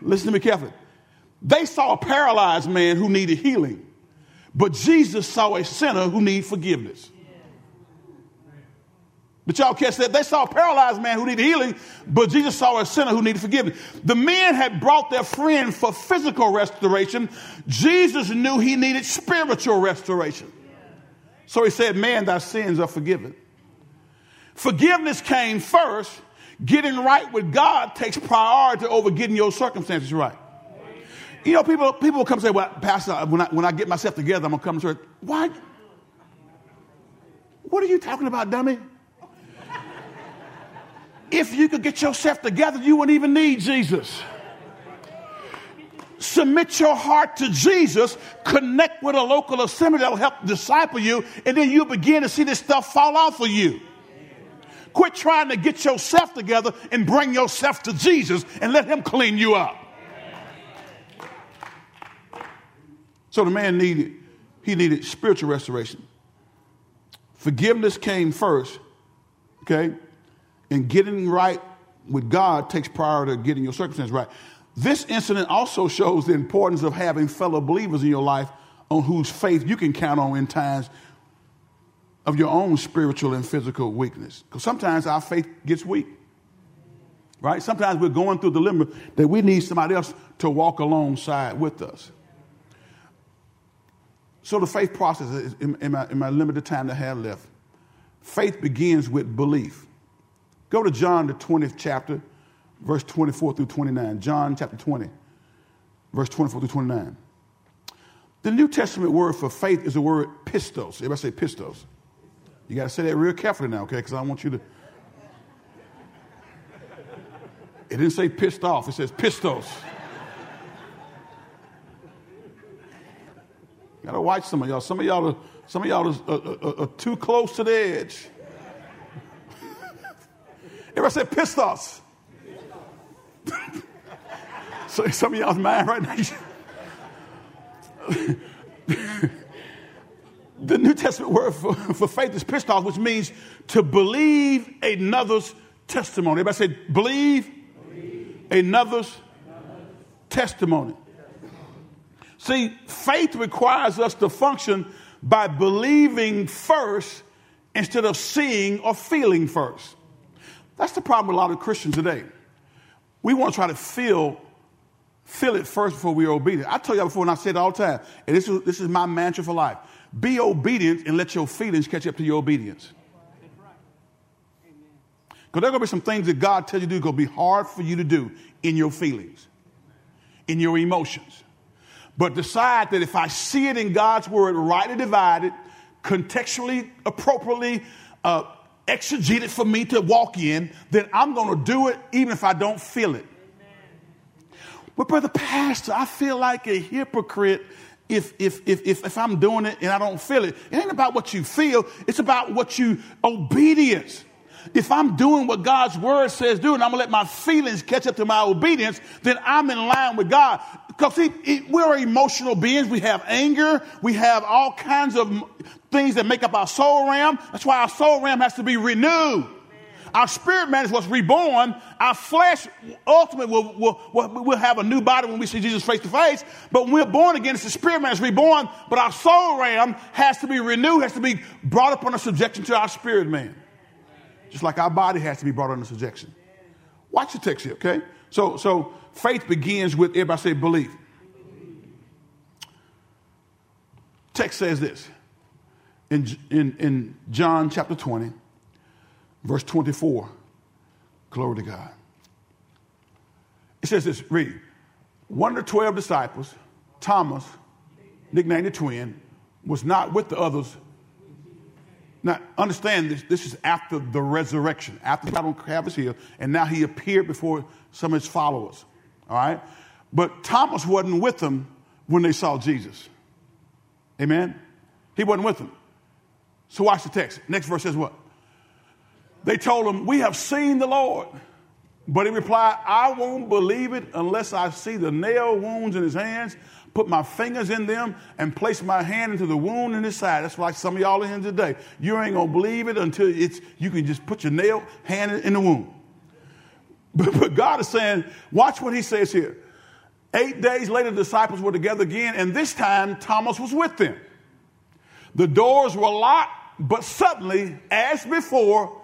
Listen to me carefully. They saw a paralyzed man who needed healing, but Jesus saw a sinner who needed forgiveness. But y'all catch that? They saw a paralyzed man who needed healing, but Jesus saw a sinner who needed forgiveness. The men had brought their friend for physical restoration. Jesus knew he needed spiritual restoration. So he said, Man, thy sins are forgiven. Forgiveness came first. Getting right with God takes priority over getting your circumstances right. You know, people, people come say, Well, Pastor, when I, when I get myself together, I'm going to come to church. Why? What are you talking about, dummy? If you could get yourself together, you wouldn't even need Jesus submit your heart to Jesus, connect with a local assembly that will help disciple you, and then you begin to see this stuff fall off of you. Quit trying to get yourself together and bring yourself to Jesus and let Him clean you up. So the man needed, he needed spiritual restoration. Forgiveness came first, okay? And getting right with God takes priority to getting your circumstances right. This incident also shows the importance of having fellow believers in your life on whose faith you can count on in times of your own spiritual and physical weakness. Because sometimes our faith gets weak. Right? Sometimes we're going through the limit that we need somebody else to walk alongside with us. So the faith process is in, in, my, in my limited time that I have left. Faith begins with belief. Go to John, the 20th chapter, verse 24 through 29. John chapter 20, verse 24 through 29. The New Testament word for faith is the word pistos. Everybody say pistos. You got to say that real carefully now, okay? Because I want you to. It didn't say pissed off, it says pistos. Gotta watch some of y'all. Some of y'all are, some of y'all are, are, are, are too close to the edge. Everybody say pistos. so some of y'all's mad right now. the New Testament word for, for faith is pistos, which means to believe another's testimony. Everybody say believe, believe. another's testimony. See, faith requires us to function by believing first instead of seeing or feeling first. That's the problem with a lot of Christians today. We want to try to feel, feel it first before we are obedient. I tell you before, and I say it all the time, and this is, this is my mantra for life. Be obedient and let your feelings catch up to your obedience. Because there are going to be some things that God tells you to do going to be hard for you to do in your feelings, in your emotions. But decide that if I see it in God's word, rightly divided, contextually, appropriately, uh, exegeted for me to walk in, then I'm going to do it even if I don't feel it. But, brother pastor, I feel like a hypocrite if, if, if, if, if I'm doing it and I don't feel it. It ain't about what you feel, it's about what you, obedience. If I'm doing what God's word says do, and I'm gonna let my feelings catch up to my obedience, then I'm in line with God. Because see, we're emotional beings. We have anger. We have all kinds of things that make up our soul realm. That's why our soul realm has to be renewed. Our spirit man is what's reborn. Our flesh ultimately will, will, will, will have a new body when we see Jesus face to face. But when we're born again, it's the spirit man is reborn. But our soul realm has to be renewed, has to be brought up under subjection to our spirit man. Just like our body has to be brought under subjection. Watch the text here, okay? So, so faith begins with, everybody say belief. Text says this in, in, in John chapter 20, verse 24. Glory to God. It says this read. One of the 12 disciples, Thomas, nicknamed the twin, was not with the others now, understand this, this is after the resurrection, after God on Calvary's Hill, and now he appeared before some of his followers. All right? But Thomas wasn't with them when they saw Jesus. Amen? He wasn't with them. So watch the text. Next verse says what? They told him, We have seen the Lord. But he replied, I won't believe it unless I see the nail wounds in his hands put my fingers in them, and place my hand into the wound in his side. That's like some of y'all in here today. You ain't gonna believe it until it's you can just put your nail hand in the wound. But, but God is saying, watch what he says here. Eight days later, the disciples were together again, and this time Thomas was with them. The doors were locked, but suddenly, as before,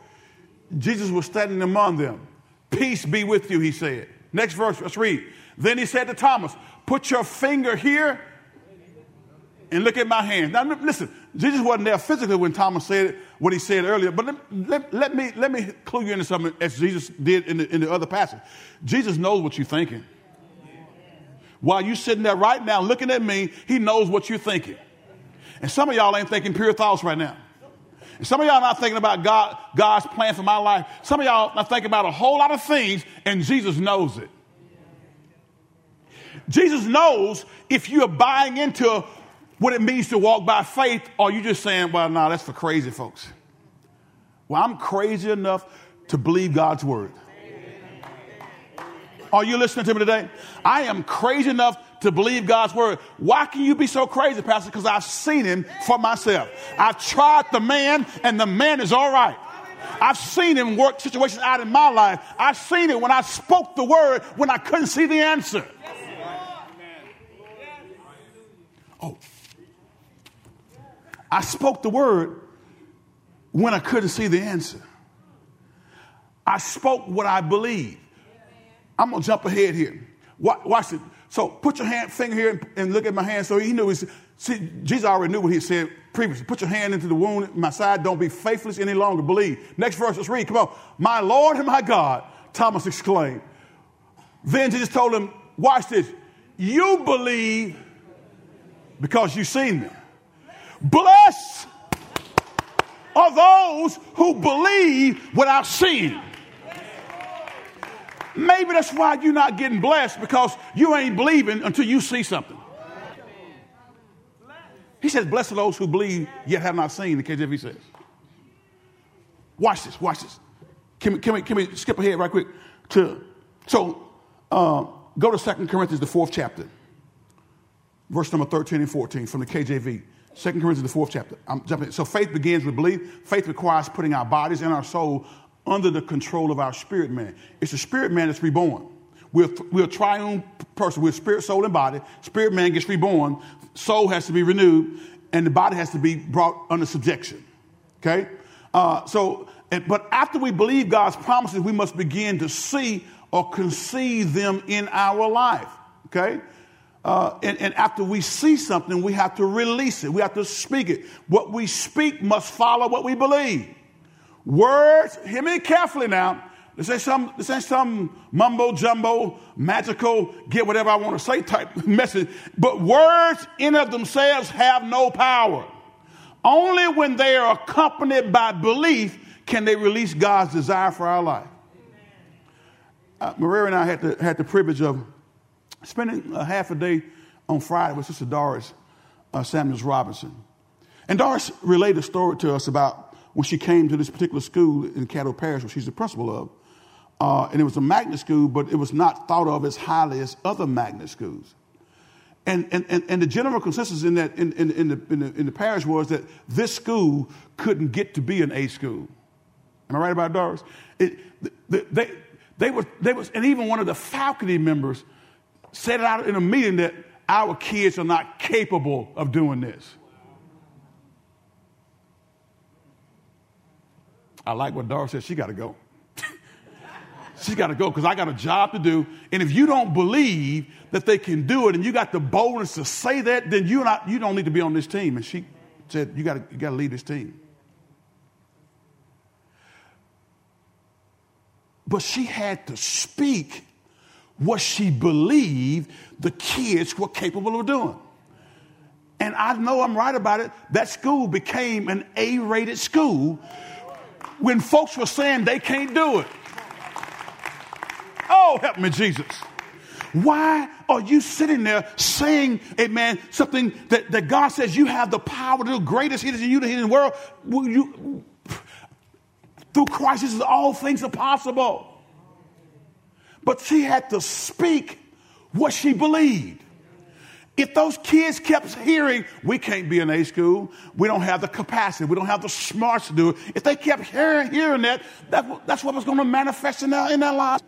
Jesus was standing among them. Peace be with you, he said. Next verse, let's read. Then he said to Thomas, Put your finger here and look at my hands. Now, listen, Jesus wasn't there physically when Thomas said what he said earlier, but let, let, let, me, let me clue you into something as Jesus did in the, in the other passage. Jesus knows what you're thinking. While you're sitting there right now looking at me, he knows what you're thinking. And some of y'all ain't thinking pure thoughts right now. And some of y'all not thinking about God, God's plan for my life. Some of y'all not thinking about a whole lot of things, and Jesus knows it. Jesus knows if you're buying into what it means to walk by faith, or you just saying, well, no, that's for crazy folks. Well, I'm crazy enough to believe God's word. Are you listening to me today? I am crazy enough to believe God's word. Why can you be so crazy, Pastor? Because I've seen him for myself. I've tried the man, and the man is all right. I've seen him work situations out in my life. I've seen it when I spoke the word when I couldn't see the answer. Oh. I spoke the word when I couldn't see the answer. I spoke what I believe. I'm going to jump ahead here. Watch it. So put your hand, finger here and, and look at my hand. So he knew. He, see, Jesus already knew what he said previously. Put your hand into the wound in my side. Don't be faithless any longer. Believe. Next verse, let's read. Come on. My Lord and my God, Thomas exclaimed. Then Jesus told him, watch this. You believe because you've seen me. Blessed are those who believe without seeing. Maybe that's why you're not getting blessed because you ain't believing until you see something. He says, Blessed are those who believe yet have not seen, the KJV says. Watch this, watch this. Can we, can we, can we skip ahead right quick to, so uh, go to Second Corinthians, the fourth chapter, verse number 13 and 14 from the KJV. Second Corinthians, the fourth chapter. I'm jumping. So faith begins with belief. Faith requires putting our bodies and our soul under the control of our spirit man. It's the spirit man that's reborn. We're, we're a triune person. We're spirit, soul, and body. Spirit man gets reborn. Soul has to be renewed, and the body has to be brought under subjection. Okay? Uh, so, but after we believe God's promises, we must begin to see or conceive them in our life. Okay? Uh, and, and, after we see something, we have to release it. We have to speak it. What we speak must follow what we believe. Words, hear me carefully now. This ain't some, this ain't some mumbo jumbo, magical, get whatever I want to say type message. But words in of themselves have no power. Only when they are accompanied by belief can they release God's desire for our life. Uh, Maria and I had the, had the privilege of spending a half a day on Friday with Sister Doris uh, Samuels Robinson. And Doris relayed a story to us about when she came to this particular school in Caddo Parish, where she's the principal of. Uh, and it was a magnet school, but it was not thought of as highly as other magnet schools. And, and, and, and the general consensus in, that, in, in, in, the, in, the, in the parish was that this school couldn't get to be an A school. Am I right about Doris? It, they, they, they, was, they was, and even one of the faculty members said it out in a meeting that our kids are not capable of doing this. I like what Doris said. She got to go. She's got to go because I got a job to do. And if you don't believe that they can do it and you got the boldness to say that, then you're not, you don't need to be on this team. And she said, You got you to lead this team. But she had to speak what she believed the kids were capable of doing. And I know I'm right about it. That school became an A rated school when folks were saying they can't do it. Oh, help me, Jesus. Why are you sitting there saying, amen, something that, that God says you have the power to do greatest he is in you in the world? You, through Christ, is all things are possible. But she had to speak what she believed. If those kids kept hearing, we can't be in A school, we don't have the capacity, we don't have the smarts to do it. If they kept hearing, hearing that, that that's what was going to manifest in their, in their lives.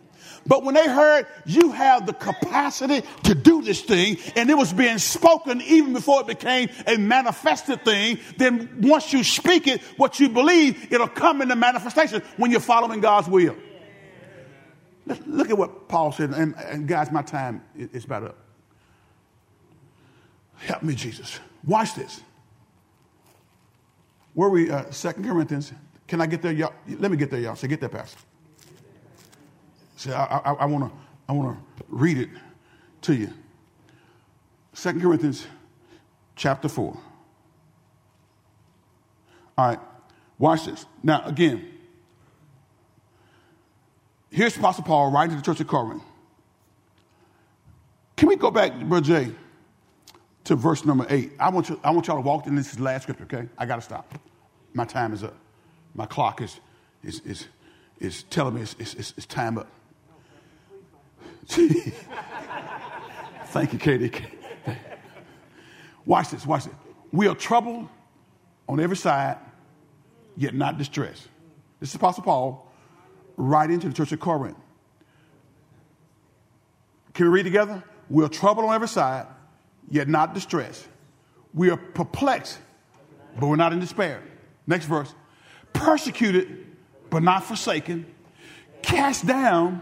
But when they heard you have the capacity to do this thing, and it was being spoken even before it became a manifested thing, then once you speak it, what you believe, it'll come into manifestation when you're following God's will. Look at what Paul said, and, and guys, my time is about up. Help me, Jesus. Watch this. Where we, uh, 2 Corinthians. Can I get there, y'all? Let me get there, y'all. Say, get that, Pastor. Say, I, I, I want to I wanna read it to you. Second Corinthians chapter 4. All right, watch this. Now, again, here's Apostle Paul writing to the church of Corinth. Can we go back, Brother Jay? To verse number eight. I want, you, I want y'all to walk in this last scripture, okay? I got to stop. My time is up. My clock is, is, is, is telling me it's, it's, it's time up. Thank you, Katie. Watch this, watch this. We are troubled on every side, yet not distressed. This is Apostle Paul writing to the church of Corinth. Can we read together? We are troubled on every side, yet not distressed. We are perplexed, but we're not in despair. Next verse. persecuted, but not forsaken, cast down,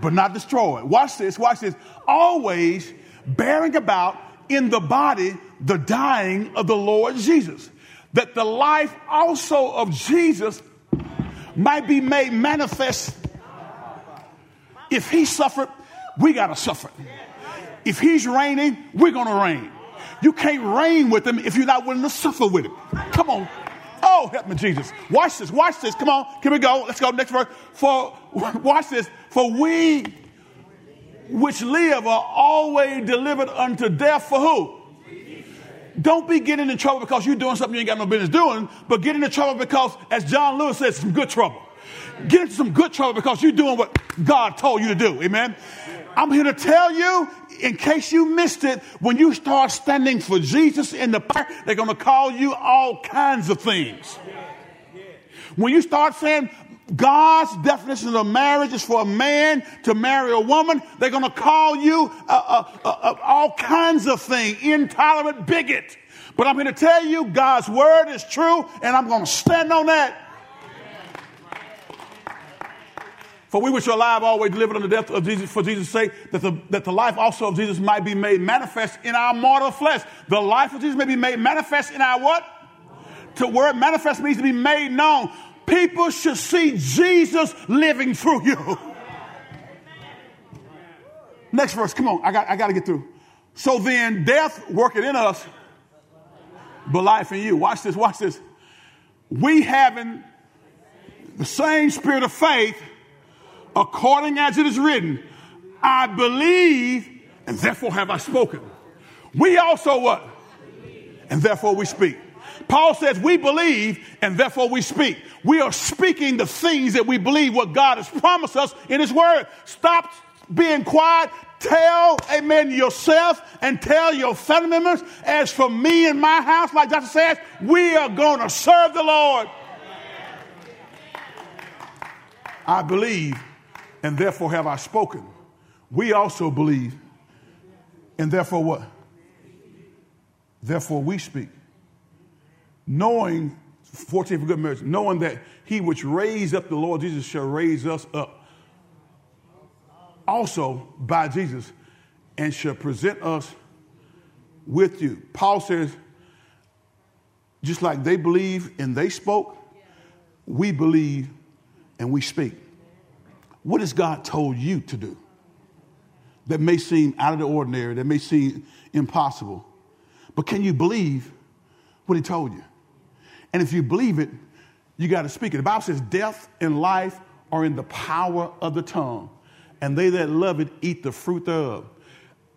but not destroyed. Watch this, watch this. Always bearing about in the body the dying of the Lord Jesus, that the life also of Jesus might be made manifest. If he suffered, we got to suffer. If he's reigning, we're going to reign. You can't reign with him if you're not willing to suffer with him. Come on. Oh, help me, Jesus. Watch this. Watch this. Come on. Can we go? Let's go. Next verse. For, watch this. For we which live are always delivered unto death for who? Don't be getting in trouble because you're doing something you ain't got no business doing, but get into trouble because, as John Lewis says, some good trouble. Get into some good trouble because you're doing what God told you to do. Amen. I'm here to tell you, in case you missed it, when you start standing for Jesus in the park, they're going to call you all kinds of things. When you start saying God's definition of marriage is for a man to marry a woman, they're going to call you all kinds of things, intolerant bigot. But I'm going to tell you, God's word is true, and I'm going to stand on that. For we which are alive always delivered unto death of Jesus for Jesus' sake, that the, that the life also of Jesus might be made manifest in our mortal flesh. The life of Jesus may be made manifest in our what? To word manifest means to be made known. People should see Jesus living through you. Next verse, come on, I got, I got to get through. So then, death working in us, but life in you. Watch this, watch this. We having the same spirit of faith according as it is written, I believe and therefore have I spoken. We also what? And therefore we speak. Paul says we believe and therefore we speak. We are speaking the things that we believe what God has promised us in his word. Stop being quiet. Tell, amen, yourself and tell your family members, as for me and my house, like Dr. says, we are going to serve the Lord. I believe and therefore have I spoken. We also believe, and therefore what? Therefore we speak. Knowing, 14 for good marriage, knowing that he which raised up the Lord Jesus shall raise us up also by Jesus and shall present us with you. Paul says, just like they believe and they spoke, we believe and we speak. What has God told you to do? That may seem out of the ordinary, that may seem impossible. But can you believe what He told you? And if you believe it, you got to speak it. The Bible says, Death and life are in the power of the tongue, and they that love it eat the fruit thereof.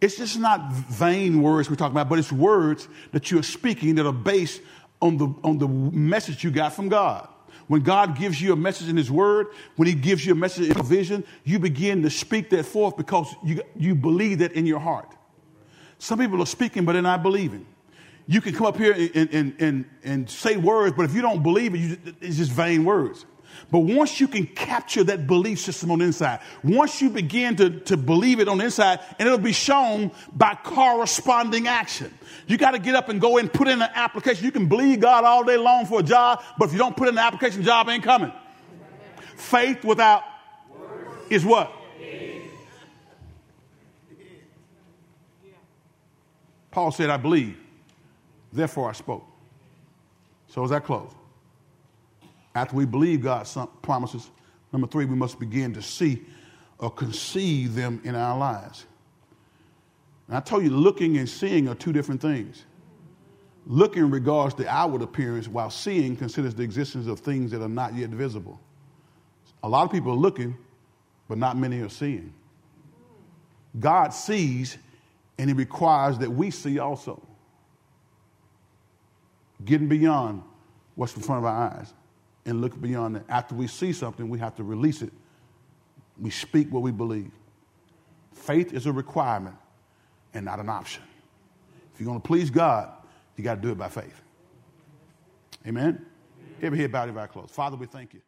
It's just not vain words we're talking about, but it's words that you're speaking that are based on the, on the message you got from God. When God gives you a message in His Word, when He gives you a message in a vision, you begin to speak that forth because you, you believe that in your heart. Some people are speaking, but they're not believing. You can come up here and, and, and, and say words, but if you don't believe it, you, it's just vain words. But once you can capture that belief system on the inside, once you begin to, to believe it on the inside, and it'll be shown by corresponding action. You got to get up and go and put in an application. You can believe God all day long for a job, but if you don't put in an application, job ain't coming. Faith without is what? Paul said, I believe, therefore I spoke. So as that close? After we believe God's promises, number three, we must begin to see or conceive them in our lives. And I told you, looking and seeing are two different things. Looking regards the outward appearance, while seeing considers the existence of things that are not yet visible. A lot of people are looking, but not many are seeing. God sees, and He requires that we see also. Getting beyond what's in front of our eyes and look beyond that. After we see something, we have to release it. We speak what we believe. Faith is a requirement and not an option. If you're going to please God, you got to do it by faith. Amen? Amen. Every head bowed, every eye closed. Father, we thank you.